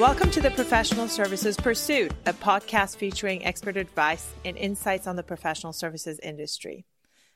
Welcome to the Professional Services Pursuit, a podcast featuring expert advice and insights on the professional services industry.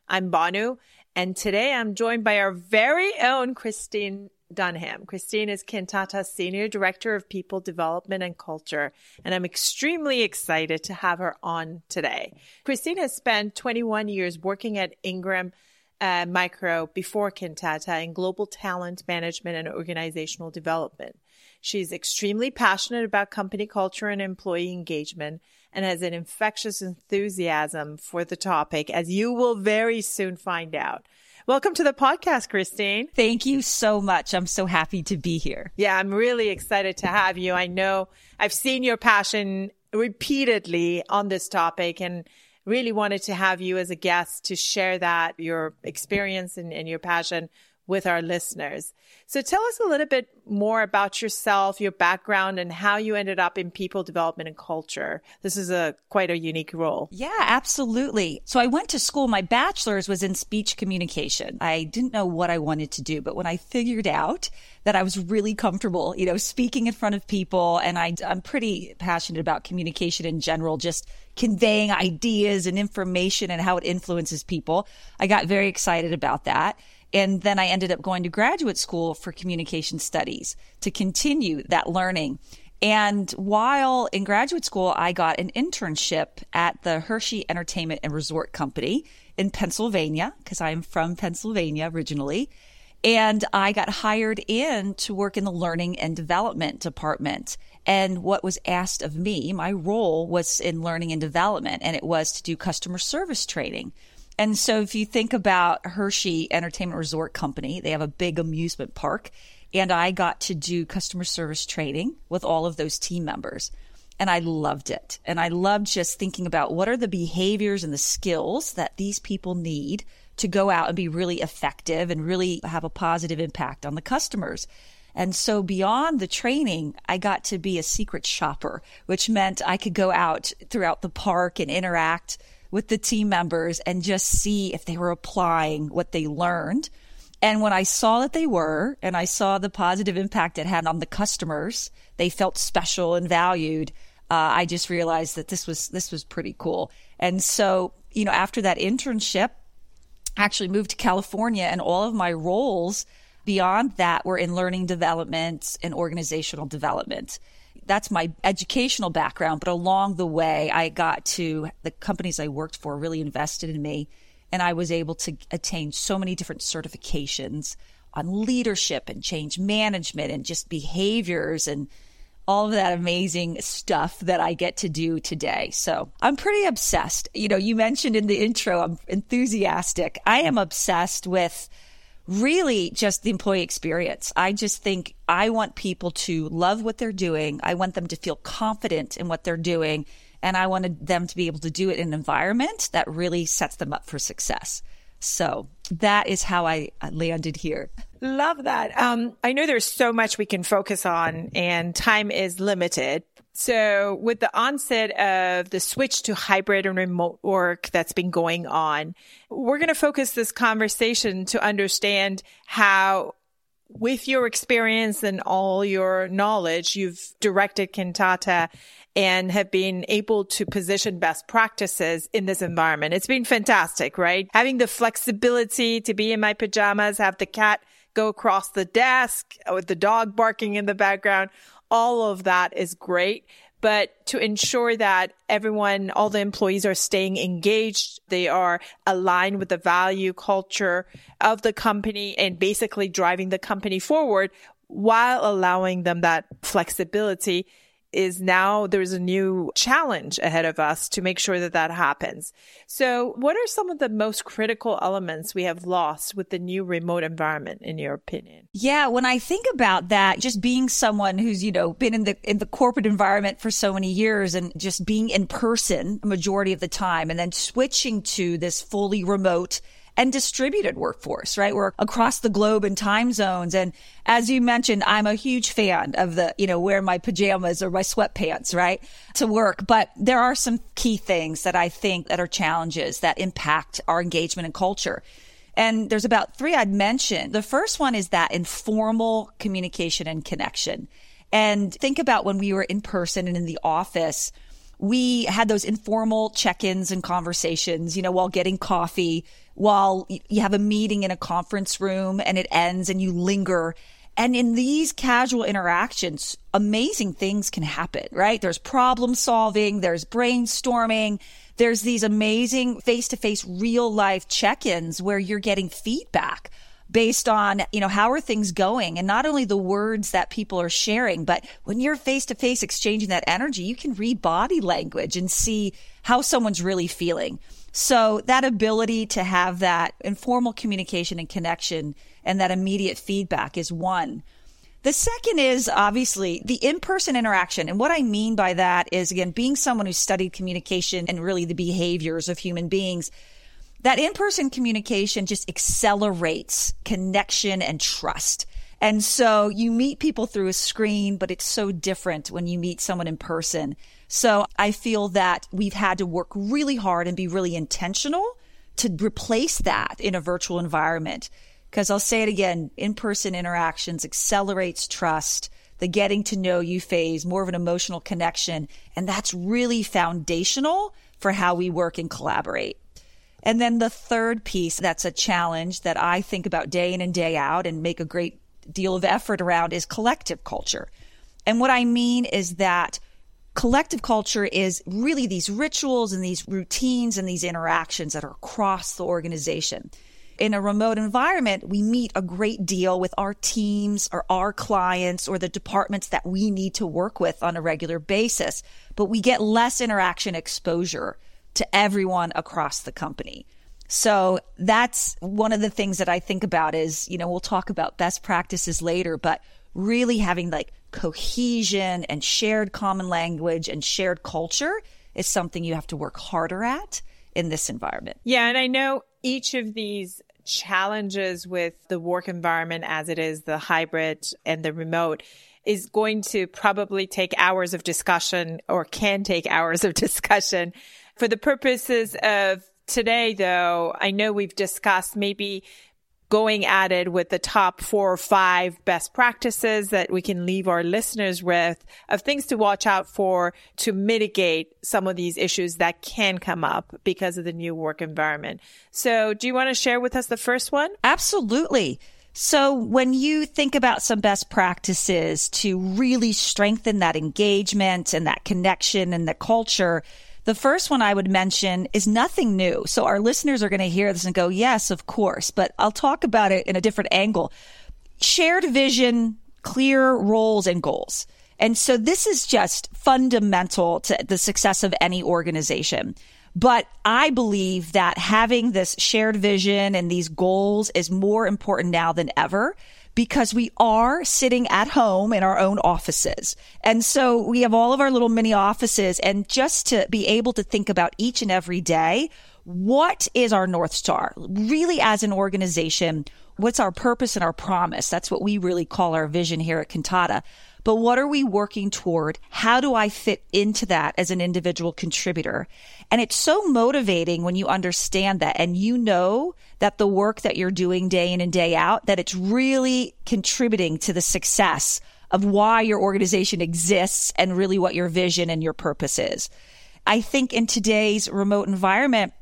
I'm Banu, and today I'm joined by our very own Christine Dunham. Christine is Kantata's Senior Director of People Development and Culture, and I'm extremely excited to have her on today. Christine has spent 21 years working at Ingram uh, Micro before Kantata in global talent management and organizational development. She's extremely passionate about company culture and employee engagement and has an infectious enthusiasm for the topic, as you will very soon find out. Welcome to the podcast, Christine. Thank you so much. I'm so happy to be here. Yeah, I'm really excited to have you. I know I've seen your passion repeatedly on this topic and really wanted to have you as a guest to share that, your experience and, and your passion with our listeners. So tell us a little bit more about yourself, your background, and how you ended up in people development and culture. This is a quite a unique role. Yeah, absolutely. So I went to school. My bachelor's was in speech communication. I didn't know what I wanted to do, but when I figured out that I was really comfortable, you know, speaking in front of people, and I, I'm pretty passionate about communication in general, just conveying ideas and information and how it influences people. I got very excited about that. And then I ended up going to graduate school for communication studies to continue that learning. And while in graduate school, I got an internship at the Hershey Entertainment and Resort Company in Pennsylvania, because I'm from Pennsylvania originally. And I got hired in to work in the learning and development department. And what was asked of me, my role was in learning and development, and it was to do customer service training. And so if you think about Hershey Entertainment Resort Company, they have a big amusement park. And I got to do customer service training with all of those team members. And I loved it. And I loved just thinking about what are the behaviors and the skills that these people need to go out and be really effective and really have a positive impact on the customers. And so beyond the training, I got to be a secret shopper, which meant I could go out throughout the park and interact with the team members and just see if they were applying what they learned. And when I saw that they were, and I saw the positive impact it had on the customers, they felt special and valued. Uh, I just realized that this was this was pretty cool. And so, you know, after that internship, I actually moved to California, and all of my roles beyond that were in learning development and organizational development that's my educational background. But along the way, I got to the companies I worked for really invested in me. And I was able to attain so many different certifications on leadership and change management and just behaviors and all of that amazing stuff that I get to do today. So I'm pretty obsessed. You know, you mentioned in the intro, I'm enthusiastic. I am obsessed with really just the employee experience. I just think I want people to love what they're doing. I want them to feel confident in what they're doing. And I wanted them to be able to do it in an environment that really sets them up for success. So that is how I landed here. Love that. Um, I know there's so much we can focus on and time is limited. So with the onset of the switch to hybrid and remote work that's been going on, we're going to focus this conversation to understand how with your experience and all your knowledge, you've directed Kantata and have been able to position best practices in this environment. It's been fantastic, right? Having the flexibility to be in my pajamas, have the cat go across the desk with the dog barking in the background. All of that is great. But to ensure that everyone, all the employees are staying engaged, they are aligned with the value culture of the company and basically driving the company forward while allowing them that flexibility is now there's a new challenge ahead of us to make sure that that happens. So what are some of the most critical elements we have lost with the new remote environment in your opinion? Yeah, when I think about that, just being someone who's, you know, been in the in the corporate environment for so many years and just being in person a majority of the time and then switching to this fully remote and distributed workforce, right? We're across the globe in time zones. And as you mentioned, I'm a huge fan of the, you know, wear my pajamas or my sweatpants, right? To work. But there are some key things that I think that are challenges that impact our engagement and culture. And there's about three I'd mention. The first one is that informal communication and connection. And think about when we were in person and in the office, we had those informal check-ins and conversations, you know, while getting coffee, while you have a meeting in a conference room and it ends and you linger. And in these casual interactions, amazing things can happen, right? There's problem solving, there's brainstorming, there's these amazing face to face real life check ins where you're getting feedback based on, you know, how are things going? And not only the words that people are sharing, but when you're face to face exchanging that energy, you can read body language and see how someone's really feeling. So that ability to have that informal communication and connection and that immediate feedback is one. The second is obviously the in-person interaction. And what I mean by that is again, being someone who studied communication and really the behaviors of human beings, that in-person communication just accelerates connection and trust. And so you meet people through a screen, but it's so different when you meet someone in person. So I feel that we've had to work really hard and be really intentional to replace that in a virtual environment. Because I'll say it again, in-person interactions accelerates trust, the getting to know you phase, more of an emotional connection. And that's really foundational for how we work and collaborate. And then the third piece that's a challenge that I think about day in and day out and make a great deal of effort around is collective culture. And what I mean is that collective culture is really these rituals and these routines and these interactions that are across the organization. In a remote environment, we meet a great deal with our teams or our clients or the departments that we need to work with on a regular basis, but we get less interaction exposure to everyone across the company. So that's one of the things that I think about is, you know, we'll talk about best practices later, but really having like cohesion and shared common language and shared culture is something you have to work harder at in this environment. Yeah. And I know each of these challenges with the work environment as it is, the hybrid and the remote is going to probably take hours of discussion or can take hours of discussion. For the purposes of today, though, I know we've discussed maybe going at it with the top four or five best practices that we can leave our listeners with of things to watch out for to mitigate some of these issues that can come up because of the new work environment. So do you want to share with us the first one? Absolutely. So when you think about some best practices to really strengthen that engagement and that connection and the culture, the first one I would mention is nothing new. So our listeners are going to hear this and go, yes, of course, but I'll talk about it in a different angle. Shared vision, clear roles and goals. And so this is just fundamental to the success of any organization. But I believe that having this shared vision and these goals is more important now than ever because we are sitting at home in our own offices. And so we have all of our little mini offices and just to be able to think about each and every day, what is our North Star? Really as an organization, what's our purpose and our promise? That's what we really call our vision here at Kantata. But what are we working toward? How do I fit into that as an individual contributor? And it's so motivating when you understand that and you know that the work that you're doing day in and day out, that it's really contributing to the success of why your organization exists and really what your vision and your purpose is. I think in today's remote environment,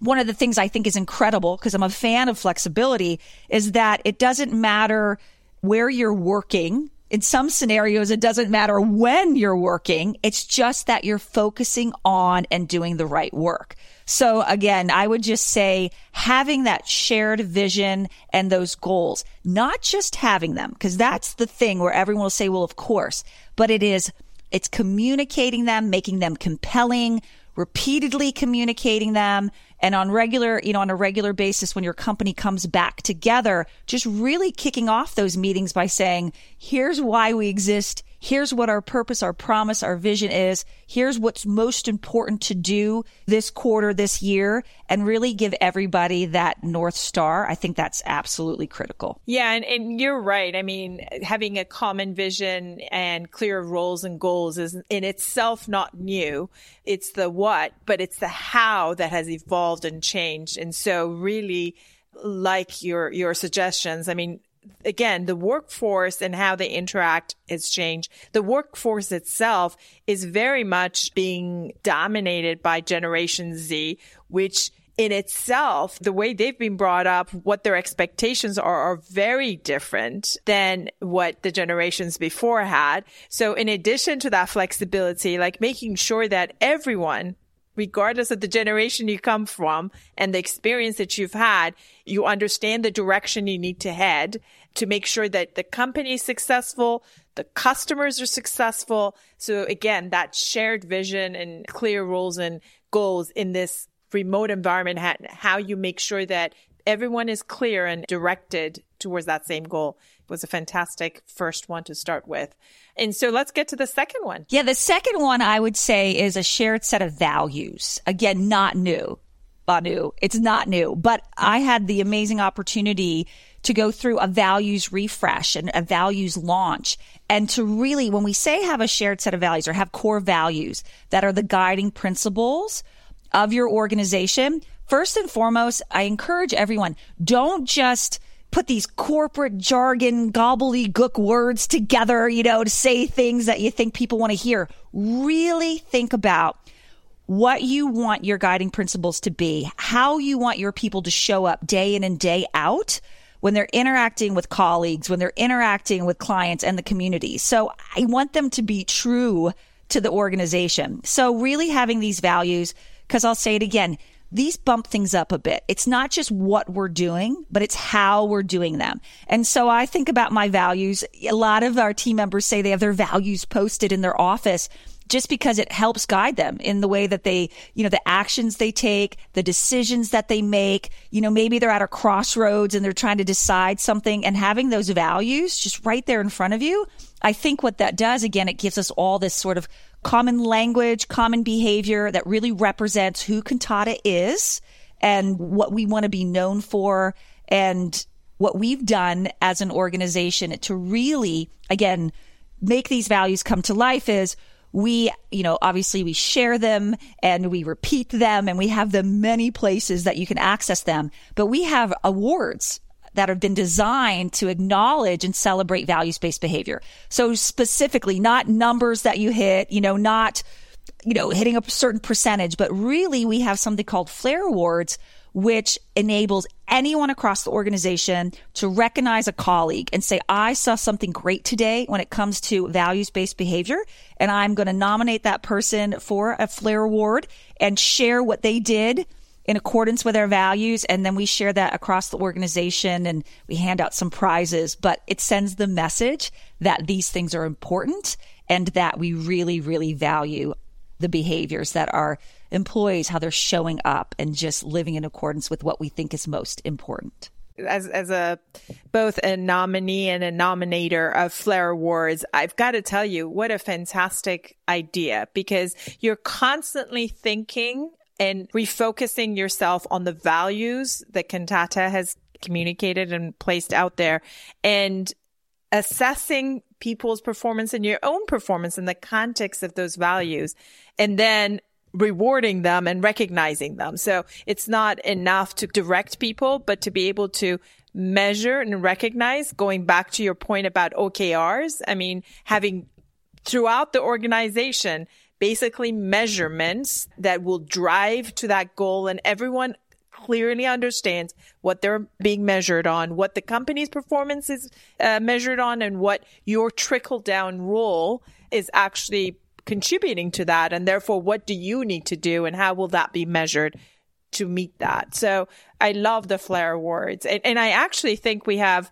one of the things I think is incredible because I'm a fan of flexibility is that it doesn't matter where you're working in some scenarios, it doesn't matter when you're working. It's just that you're focusing on and doing the right work. So again, I would just say having that shared vision and those goals, not just having them, because that's the thing where everyone will say, well, of course, but it is, it's communicating them, making them compelling, repeatedly communicating them and on regular, you know, on a regular basis when your company comes back together, just really kicking off those meetings by saying, here's why we exist. Here's what our purpose, our promise, our vision is. Here's what's most important to do this quarter, this year, and really give everybody that North Star. I think that's absolutely critical. Yeah. And, and you're right. I mean, having a common vision and clear roles and goals is in itself not new. It's the what, but it's the how that has evolved and changed. And so really, like your your suggestions, I mean, again, the workforce and how they interact has changed. The workforce itself is very much being dominated by Generation Z, which in itself, the way they've been brought up, what their expectations are, are very different than what the generations before had. So in addition to that flexibility, like making sure that everyone regardless of the generation you come from and the experience that you've had, you understand the direction you need to head to make sure that the company is successful, the customers are successful. So again, that shared vision and clear roles and goals in this remote environment, how you make sure that everyone is clear and directed towards that same goal was a fantastic first one to start with. And so let's get to the second one. Yeah, the second one I would say is a shared set of values. Again, not new. Banu, it's not new, but I had the amazing opportunity to go through a values refresh and a values launch and to really, when we say have a shared set of values or have core values that are the guiding principles of your organization, first and foremost, I encourage everyone, don't just put these corporate jargon gobbledygook words together, you know, to say things that you think people want to hear. Really think about what you want your guiding principles to be, how you want your people to show up day in and day out when they're interacting with colleagues, when they're interacting with clients and the community. So I want them to be true to the organization. So really having these values because I'll say it again. These bump things up a bit. It's not just what we're doing, but it's how we're doing them. And so I think about my values. A lot of our team members say they have their values posted in their office just because it helps guide them in the way that they, you know, the actions they take, the decisions that they make. You know, maybe they're at a crossroads and they're trying to decide something and having those values just right there in front of you. I think what that does, again, it gives us all this sort of common language, common behavior that really represents who Kantata is and what we want to be known for and what we've done as an organization to really, again, make these values come to life is we, you know, obviously we share them and we repeat them and we have them many places that you can access them, but we have awards that have been designed to acknowledge and celebrate values based behavior. So specifically, not numbers that you hit, you know, not, you know, hitting a certain percentage, but really we have something called Flair Awards, which enables anyone across the organization to recognize a colleague and say, I saw something great today when it comes to values based behavior. And I'm going to nominate that person for a Flair Award and share what they did in accordance with our values. And then we share that across the organization and we hand out some prizes, but it sends the message that these things are important and that we really, really value the behaviors that our employees, how they're showing up and just living in accordance with what we think is most important as as a both a nominee and a nominator of Flair Awards, I've got to tell you what a fantastic idea because you're constantly thinking and refocusing yourself on the values that Kantata has communicated and placed out there and assessing people's performance and your own performance in the context of those values and then rewarding them and recognizing them. So it's not enough to direct people, but to be able to measure and recognize going back to your point about OKRs. I mean, having throughout the organization, basically measurements that will drive to that goal and everyone clearly understands what they're being measured on, what the company's performance is uh, measured on, and what your trickle down role is actually contributing to that. And therefore, what do you need to do and how will that be measured to meet that? So I love the Flair Awards. And, and I actually think we have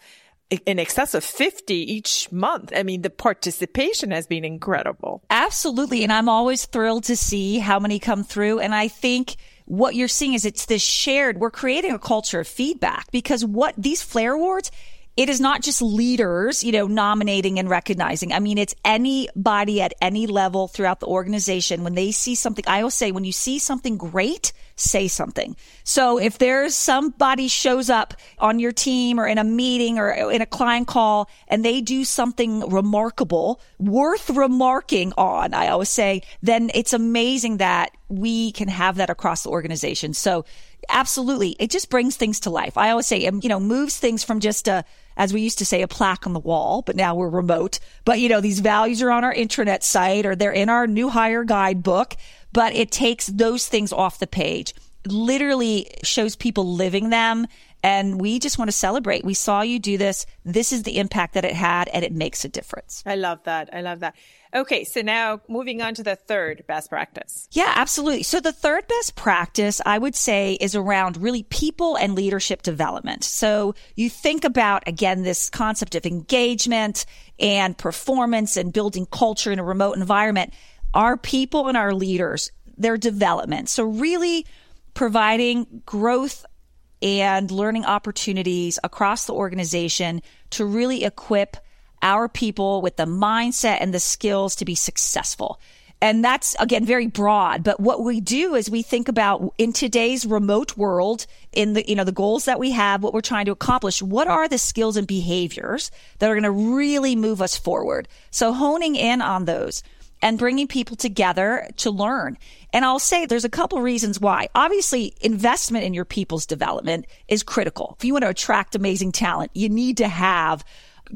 in excess of 50 each month. I mean, the participation has been incredible. Absolutely. And I'm always thrilled to see how many come through. And I think what you're seeing is it's this shared, we're creating a culture of feedback because what these Flair Awards, it is not just leaders, you know, nominating and recognizing. I mean, it's anybody at any level throughout the organization. When they see something, I always say, when you see something great, say something. So if there's somebody shows up on your team or in a meeting or in a client call and they do something remarkable, worth remarking on, I always say, then it's amazing that we can have that across the organization. So absolutely, it just brings things to life. I always say, um, you know, moves things from just a, as we used to say, a plaque on the wall, but now we're remote. But you know, these values are on our intranet site or they're in our new hire guidebook, but it takes those things off the page. Literally shows people living them. And we just want to celebrate. We saw you do this. This is the impact that it had and it makes a difference. I love that. I love that. Okay, so now moving on to the third best practice. Yeah, absolutely. So the third best practice I would say is around really people and leadership development. So you think about again this concept of engagement and performance and building culture in a remote environment. Our people and our leaders, their development. So really providing growth and learning opportunities across the organization to really equip our people with the mindset and the skills to be successful. And that's again very broad, but what we do is we think about in today's remote world, in the, you know, the goals that we have, what we're trying to accomplish, what are the skills and behaviors that are going to really move us forward? So honing in on those and bringing people together to learn. And I'll say there's a couple reasons why. Obviously, investment in your people's development is critical. If you want to attract amazing talent, you need to have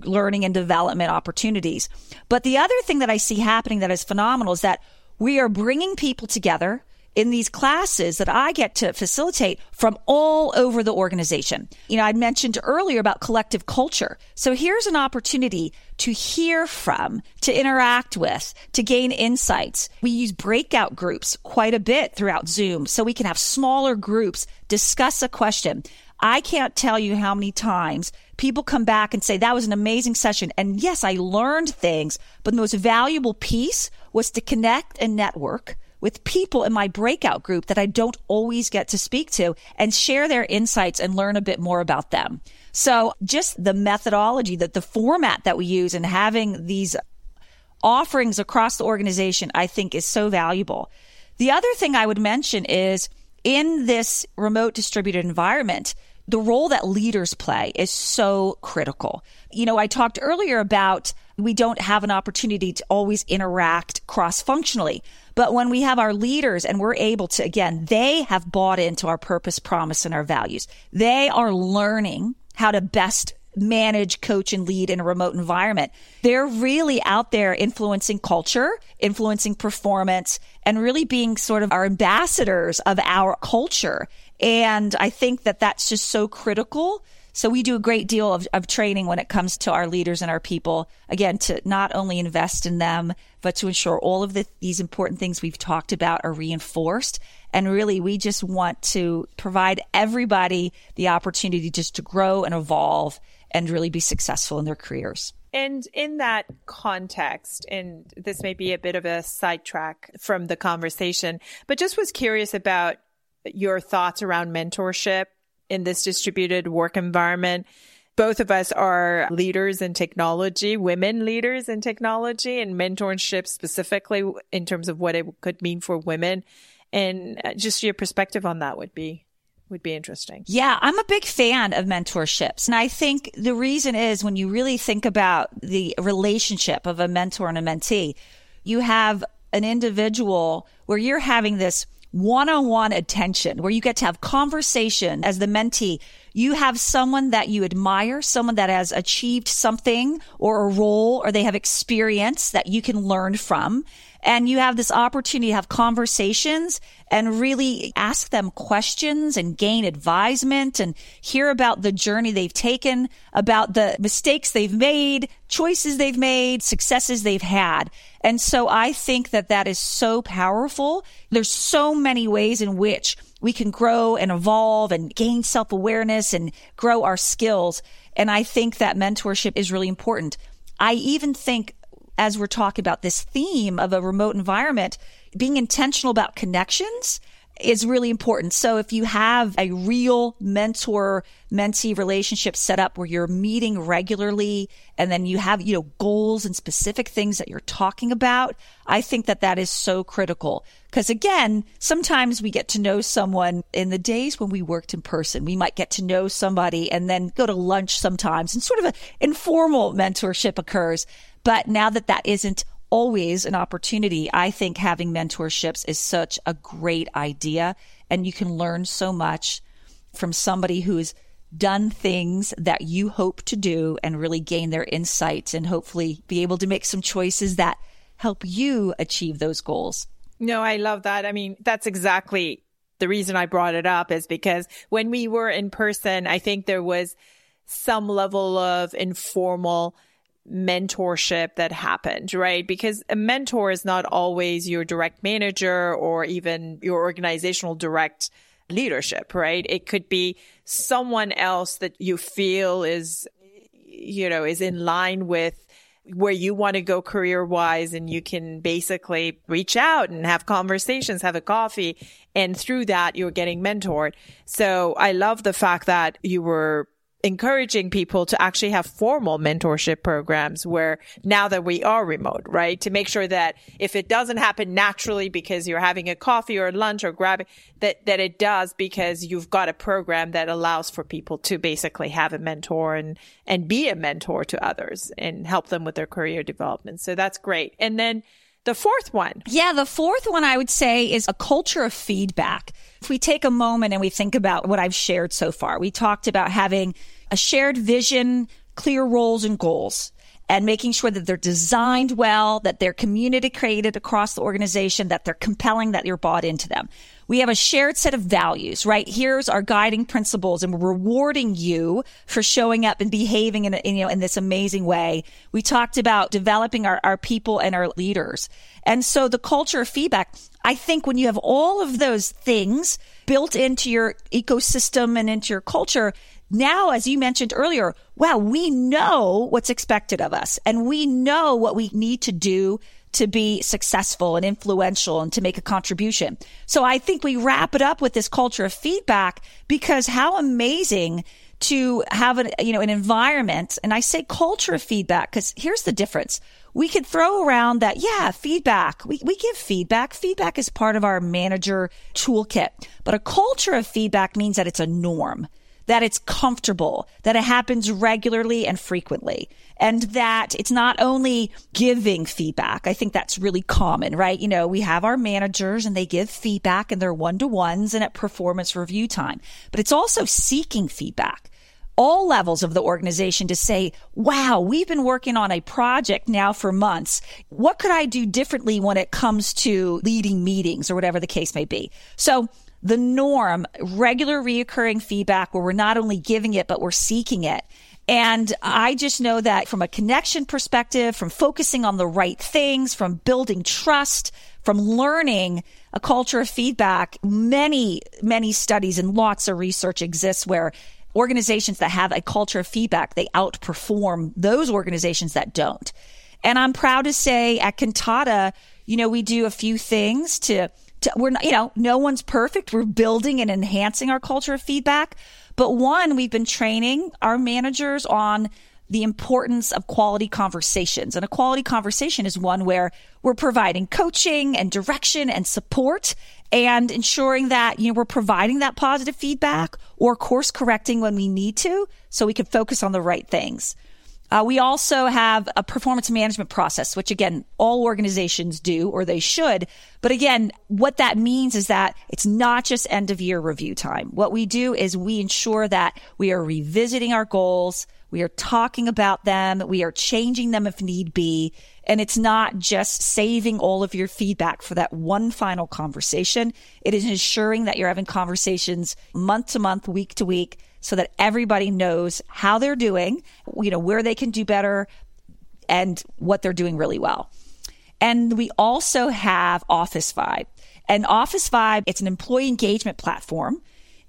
learning and development opportunities. But the other thing that I see happening that is phenomenal is that we are bringing people together in these classes that I get to facilitate from all over the organization. You know, I mentioned earlier about collective culture. So here's an opportunity to hear from, to interact with, to gain insights. We use breakout groups quite a bit throughout Zoom so we can have smaller groups discuss a question. I can't tell you how many times people come back and say, that was an amazing session. And yes, I learned things, but the most valuable piece was to connect and network with people in my breakout group that I don't always get to speak to and share their insights and learn a bit more about them. So just the methodology that the format that we use and having these offerings across the organization, I think is so valuable. The other thing I would mention is in this remote distributed environment, the role that leaders play is so critical. You know, I talked earlier about we don't have an opportunity to always interact cross functionally. But when we have our leaders and we're able to, again, they have bought into our purpose, promise, and our values. They are learning how to best manage, coach, and lead in a remote environment. They're really out there influencing culture, influencing performance, and really being sort of our ambassadors of our culture. And I think that that's just so critical. So we do a great deal of, of training when it comes to our leaders and our people, again, to not only invest in them, but to ensure all of the, these important things we've talked about are reinforced. And really, we just want to provide everybody the opportunity just to grow and evolve and really be successful in their careers. And in that context, and this may be a bit of a sidetrack from the conversation, but just was curious about your thoughts around mentorship in this distributed work environment. Both of us are leaders in technology, women leaders in technology and mentorship specifically in terms of what it could mean for women. And uh, just your perspective on that would be would be interesting. Yeah, I'm a big fan of mentorships. And I think the reason is when you really think about the relationship of a mentor and a mentee, you have an individual where you're having this one-on-one attention where you get to have conversation as the mentee. You have someone that you admire, someone that has achieved something or a role or they have experience that you can learn from and you have this opportunity to have conversations and really ask them questions and gain advisement and hear about the journey they've taken, about the mistakes they've made, choices they've made, successes they've had. And so I think that that is so powerful. There's so many ways in which we can grow and evolve and gain self awareness and grow our skills. And I think that mentorship is really important. I even think as we're talking about this theme of a remote environment, being intentional about connections is really important. So if you have a real mentor mentee relationship set up where you're meeting regularly and then you have, you know, goals and specific things that you're talking about, I think that that is so critical. Cause again, sometimes we get to know someone in the days when we worked in person. We might get to know somebody and then go to lunch sometimes and sort of an informal mentorship occurs. But now that that isn't always an opportunity, I think having mentorships is such a great idea. And you can learn so much from somebody who is done things that you hope to do and really gain their insights and hopefully be able to make some choices that help you achieve those goals. No, I love that. I mean, that's exactly the reason I brought it up is because when we were in person, I think there was some level of informal mentorship that happened, right? Because a mentor is not always your direct manager or even your organizational direct leadership, right? It could be someone else that you feel is, you know, is in line with where you want to go career wise and you can basically reach out and have conversations, have a coffee. And through that, you're getting mentored. So I love the fact that you were encouraging people to actually have formal mentorship programs where now that we are remote, right? To make sure that if it doesn't happen naturally because you're having a coffee or lunch or grabbing that, that it does because you've got a program that allows for people to basically have a mentor and, and be a mentor to others and help them with their career development. So that's great. And then the fourth one. Yeah, the fourth one I would say is a culture of feedback. If we take a moment and we think about what I've shared so far, we talked about having a shared vision, clear roles and goals and making sure that they're designed well, that they're community created across the organization, that they're compelling, that you're bought into them. We have a shared set of values, right? Here's our guiding principles and we're rewarding you for showing up and behaving in, in, you know, in this amazing way. We talked about developing our, our people and our leaders. And so the culture of feedback, I think when you have all of those things built into your ecosystem and into your culture, now, as you mentioned earlier, wow, we know what's expected of us and we know what we need to do to be successful and influential and to make a contribution. So I think we wrap it up with this culture of feedback because how amazing to have an, you know, an environment. And I say culture of feedback because here's the difference. We could throw around that, yeah, feedback. We, we give feedback. Feedback is part of our manager toolkit, but a culture of feedback means that it's a norm that it's comfortable, that it happens regularly and frequently, and that it's not only giving feedback. I think that's really common, right? You know, we have our managers and they give feedback and they're one to ones and at performance review time, but it's also seeking feedback all levels of the organization to say, wow, we've been working on a project now for months. What could I do differently when it comes to leading meetings or whatever the case may be? So the norm, regular reoccurring feedback where we're not only giving it, but we're seeking it. And I just know that from a connection perspective, from focusing on the right things, from building trust, from learning a culture of feedback, many, many studies and lots of research exists where organizations that have a culture of feedback, they outperform those organizations that don't. And I'm proud to say at Kantata, you know, we do a few things to we're not, you know, no one's perfect. We're building and enhancing our culture of feedback. But one, we've been training our managers on the importance of quality conversations. And a quality conversation is one where we're providing coaching and direction and support and ensuring that, you know, we're providing that positive feedback or course correcting when we need to so we can focus on the right things. Uh, we also have a performance management process, which again, all organizations do or they should. But again, what that means is that it's not just end of year review time. What we do is we ensure that we are revisiting our goals. We are talking about them. We are changing them if need be. And it's not just saving all of your feedback for that one final conversation. It is ensuring that you're having conversations month to month, week to week so that everybody knows how they're doing, you know, where they can do better and what they're doing really well. And we also have Office Vibe. And Office Vibe, it's an employee engagement platform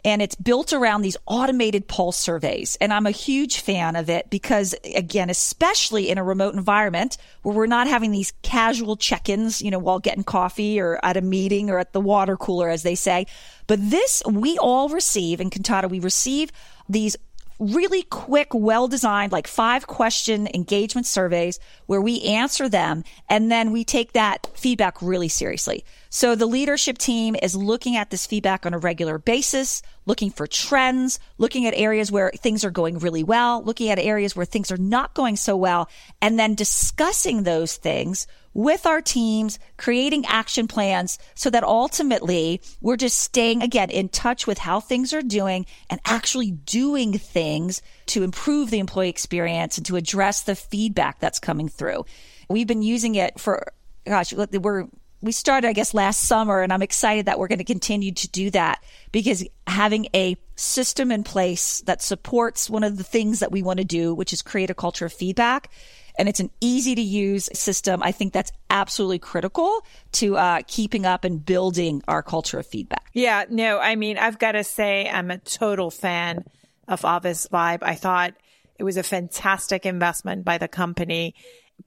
and it's built around these automated pulse surveys. And I'm a huge fan of it because again, especially in a remote environment where we're not having these casual check-ins, you know, while getting coffee or at a meeting or at the water cooler, as they say. But this, we all receive in Kantata, we receive these really quick, well designed, like five question engagement surveys where we answer them and then we take that feedback really seriously. So the leadership team is looking at this feedback on a regular basis, looking for trends, looking at areas where things are going really well, looking at areas where things are not going so well, and then discussing those things with our teams, creating action plans so that ultimately we're just staying again in touch with how things are doing and actually doing things to improve the employee experience and to address the feedback that's coming through. We've been using it for, gosh, we're we started, I guess, last summer, and I'm excited that we're going to continue to do that because having a system in place that supports one of the things that we want to do, which is create a culture of feedback, and it's an easy to use system. I think that's absolutely critical to uh, keeping up and building our culture of feedback. Yeah, no, I mean, I've got to say, I'm a total fan of Office Vibe. I thought it was a fantastic investment by the company.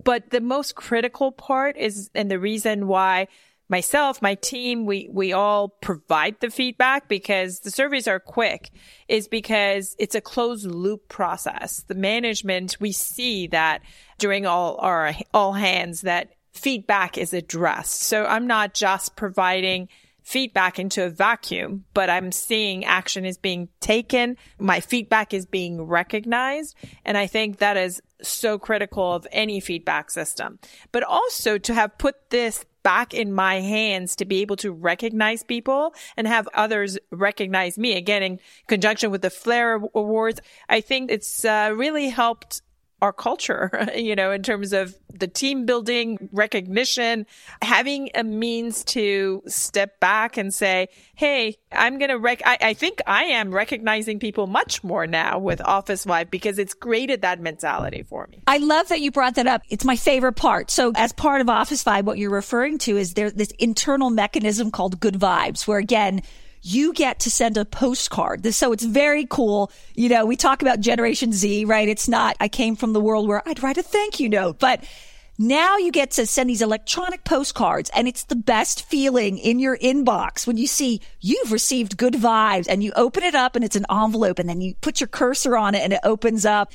But the most critical part is, and the reason why myself, my team, we, we all provide the feedback because the surveys are quick is because it's a closed loop process. The management, we see that during all our, all hands that feedback is addressed. So I'm not just providing feedback into a vacuum, but I'm seeing action is being taken. My feedback is being recognized. And I think that is so critical of any feedback system, but also to have put this back in my hands to be able to recognize people and have others recognize me again in conjunction with the Flair Awards. I think it's uh, really helped our culture, you know, in terms of the team building, recognition, having a means to step back and say, Hey, I'm going to rec, I, I, think I am recognizing people much more now with Office Vibe because it's created that mentality for me. I love that you brought that up. It's my favorite part. So as part of Office Vibe, what you're referring to is there's this internal mechanism called good vibes where again, you get to send a postcard. So it's very cool. You know, we talk about Generation Z, right? It's not, I came from the world where I'd write a thank you note, but now you get to send these electronic postcards and it's the best feeling in your inbox when you see you've received good vibes and you open it up and it's an envelope and then you put your cursor on it and it opens up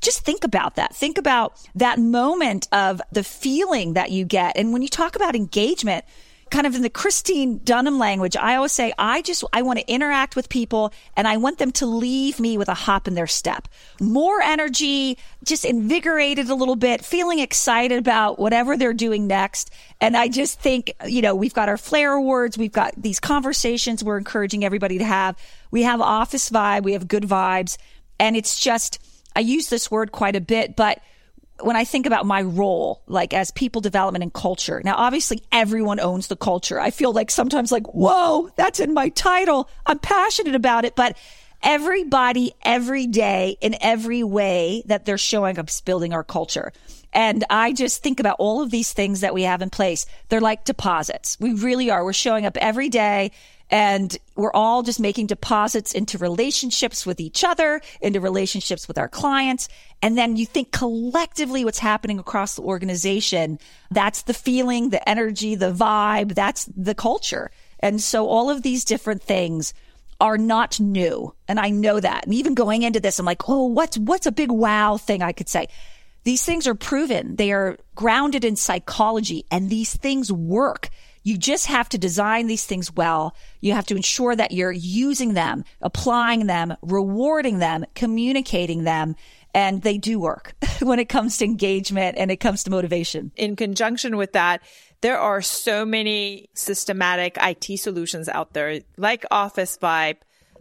just think about that. Think about that moment of the feeling that you get. And when you talk about engagement, kind of in the Christine Dunham language, I always say, I just, I want to interact with people and I want them to leave me with a hop in their step. More energy, just invigorated a little bit, feeling excited about whatever they're doing next. And I just think, you know, we've got our Flair Awards. We've got these conversations we're encouraging everybody to have. We have office vibe. We have good vibes. And it's just, I use this word quite a bit, but when I think about my role, like as people development and culture, now obviously everyone owns the culture. I feel like sometimes like, whoa, that's in my title. I'm passionate about it, but everybody every day in every way that they're showing up is building our culture. And I just think about all of these things that we have in place. They're like deposits. We really are. We're showing up every day and we're all just making deposits into relationships with each other, into relationships with our clients. And then you think collectively what's happening across the organization. That's the feeling, the energy, the vibe. That's the culture. And so all of these different things are not new. And I know that. And even going into this, I'm like, oh, what's, what's a big wow thing I could say? These things are proven. They are grounded in psychology and these things work. You just have to design these things well. You have to ensure that you're using them, applying them, rewarding them, communicating them. And they do work when it comes to engagement and it comes to motivation. In conjunction with that, there are so many systematic IT solutions out there, like Office Vibe,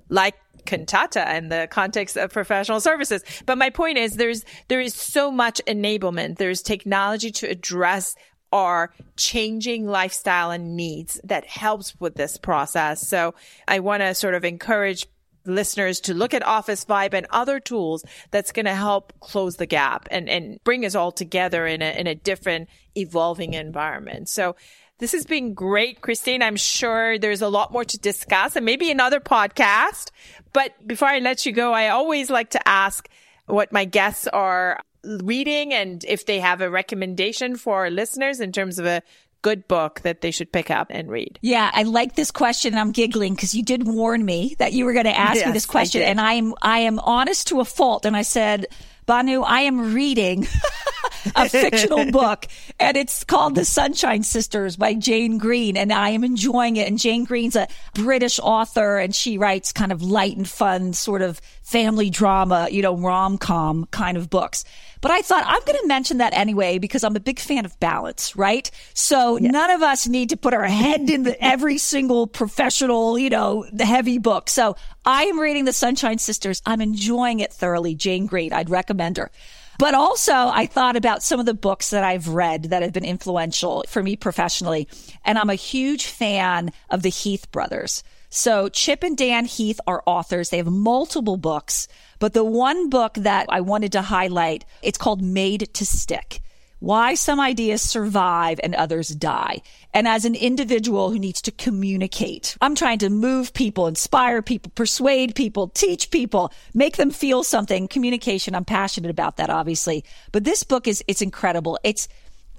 like Kantata in the context of professional services. But my point is there's, there is so much enablement. There's technology to address our changing lifestyle and needs that helps with this process. So I want to sort of encourage listeners to look at Office Vibe and other tools that's going to help close the gap and, and bring us all together in a, in a different evolving environment. So this has been great, Christine. I'm sure there's a lot more to discuss and maybe another podcast. But before I let you go, I always like to ask what my guests are reading and if they have a recommendation for our listeners in terms of a good book that they should pick up and read? Yeah, I like this question. I'm giggling because you did warn me that you were going to ask yes, me this question, I and I am I am honest to a fault. And I said, Banu, I am reading a fictional book, and it's called The Sunshine Sisters by Jane Green, and I am enjoying it. And Jane Green's a British author, and she writes kind of light and fun, sort of family drama, you know, rom com kind of books. But I thought I'm going to mention that anyway because I'm a big fan of balance, right? So yes. none of us need to put our head in the, every single professional, you know, the heavy book. So I am reading The Sunshine Sisters. I'm enjoying it thoroughly. Jane Green, I'd recommend her. But also, I thought about some of the books that I've read that have been influential for me professionally. And I'm a huge fan of the Heath brothers. So Chip and Dan Heath are authors. They have multiple books, but the one book that I wanted to highlight, it's called Made to Stick. Why some ideas survive and others die. And as an individual who needs to communicate, I'm trying to move people, inspire people, persuade people, teach people, make them feel something. Communication, I'm passionate about that, obviously. But this book is, it's incredible. It's,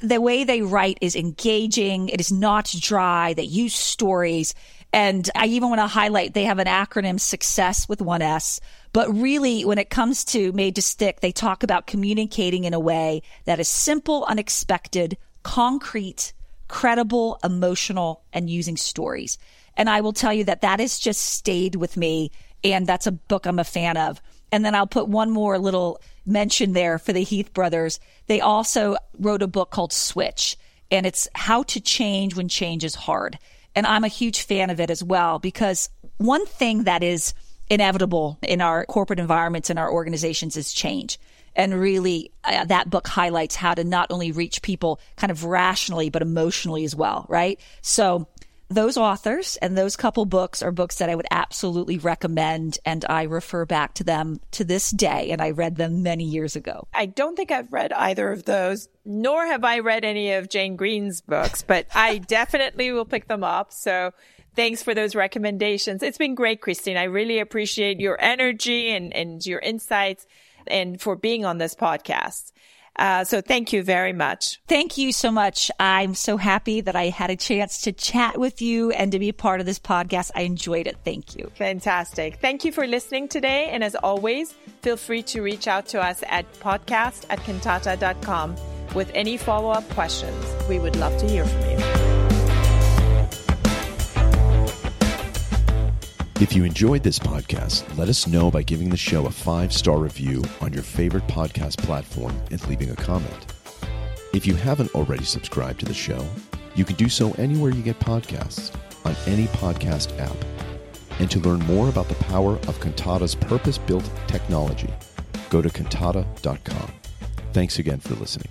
the way they write is engaging. It is not dry. They use stories. And I even want to highlight they have an acronym success with one S. But really, when it comes to made to stick, they talk about communicating in a way that is simple, unexpected, concrete, credible, emotional, and using stories. And I will tell you that that has just stayed with me. And that's a book I'm a fan of. And then I'll put one more little mention there for the Heath brothers. They also wrote a book called Switch, and it's how to change when change is hard. And I'm a huge fan of it as well because one thing that is inevitable in our corporate environments and our organizations is change. And really, uh, that book highlights how to not only reach people kind of rationally, but emotionally as well, right? So those authors and those couple books are books that I would absolutely recommend. And I refer back to them to this day. And I read them many years ago. I don't think I've read either of those, nor have I read any of Jane Green's books, but I definitely will pick them up. So thanks for those recommendations. It's been great, Christine. I really appreciate your energy and, and your insights and for being on this podcast. Uh, so thank you very much. Thank you so much. I'm so happy that I had a chance to chat with you and to be part of this podcast. I enjoyed it. Thank you. Fantastic. Thank you for listening today. And as always, feel free to reach out to us at podcast at kantata.com with any follow up questions. We would love to hear from you. If you enjoyed this podcast, let us know by giving the show a five star review on your favorite podcast platform and leaving a comment. If you haven't already subscribed to the show, you can do so anywhere you get podcasts on any podcast app. And to learn more about the power of Kantata's purpose built technology, go to kantata.com. Thanks again for listening.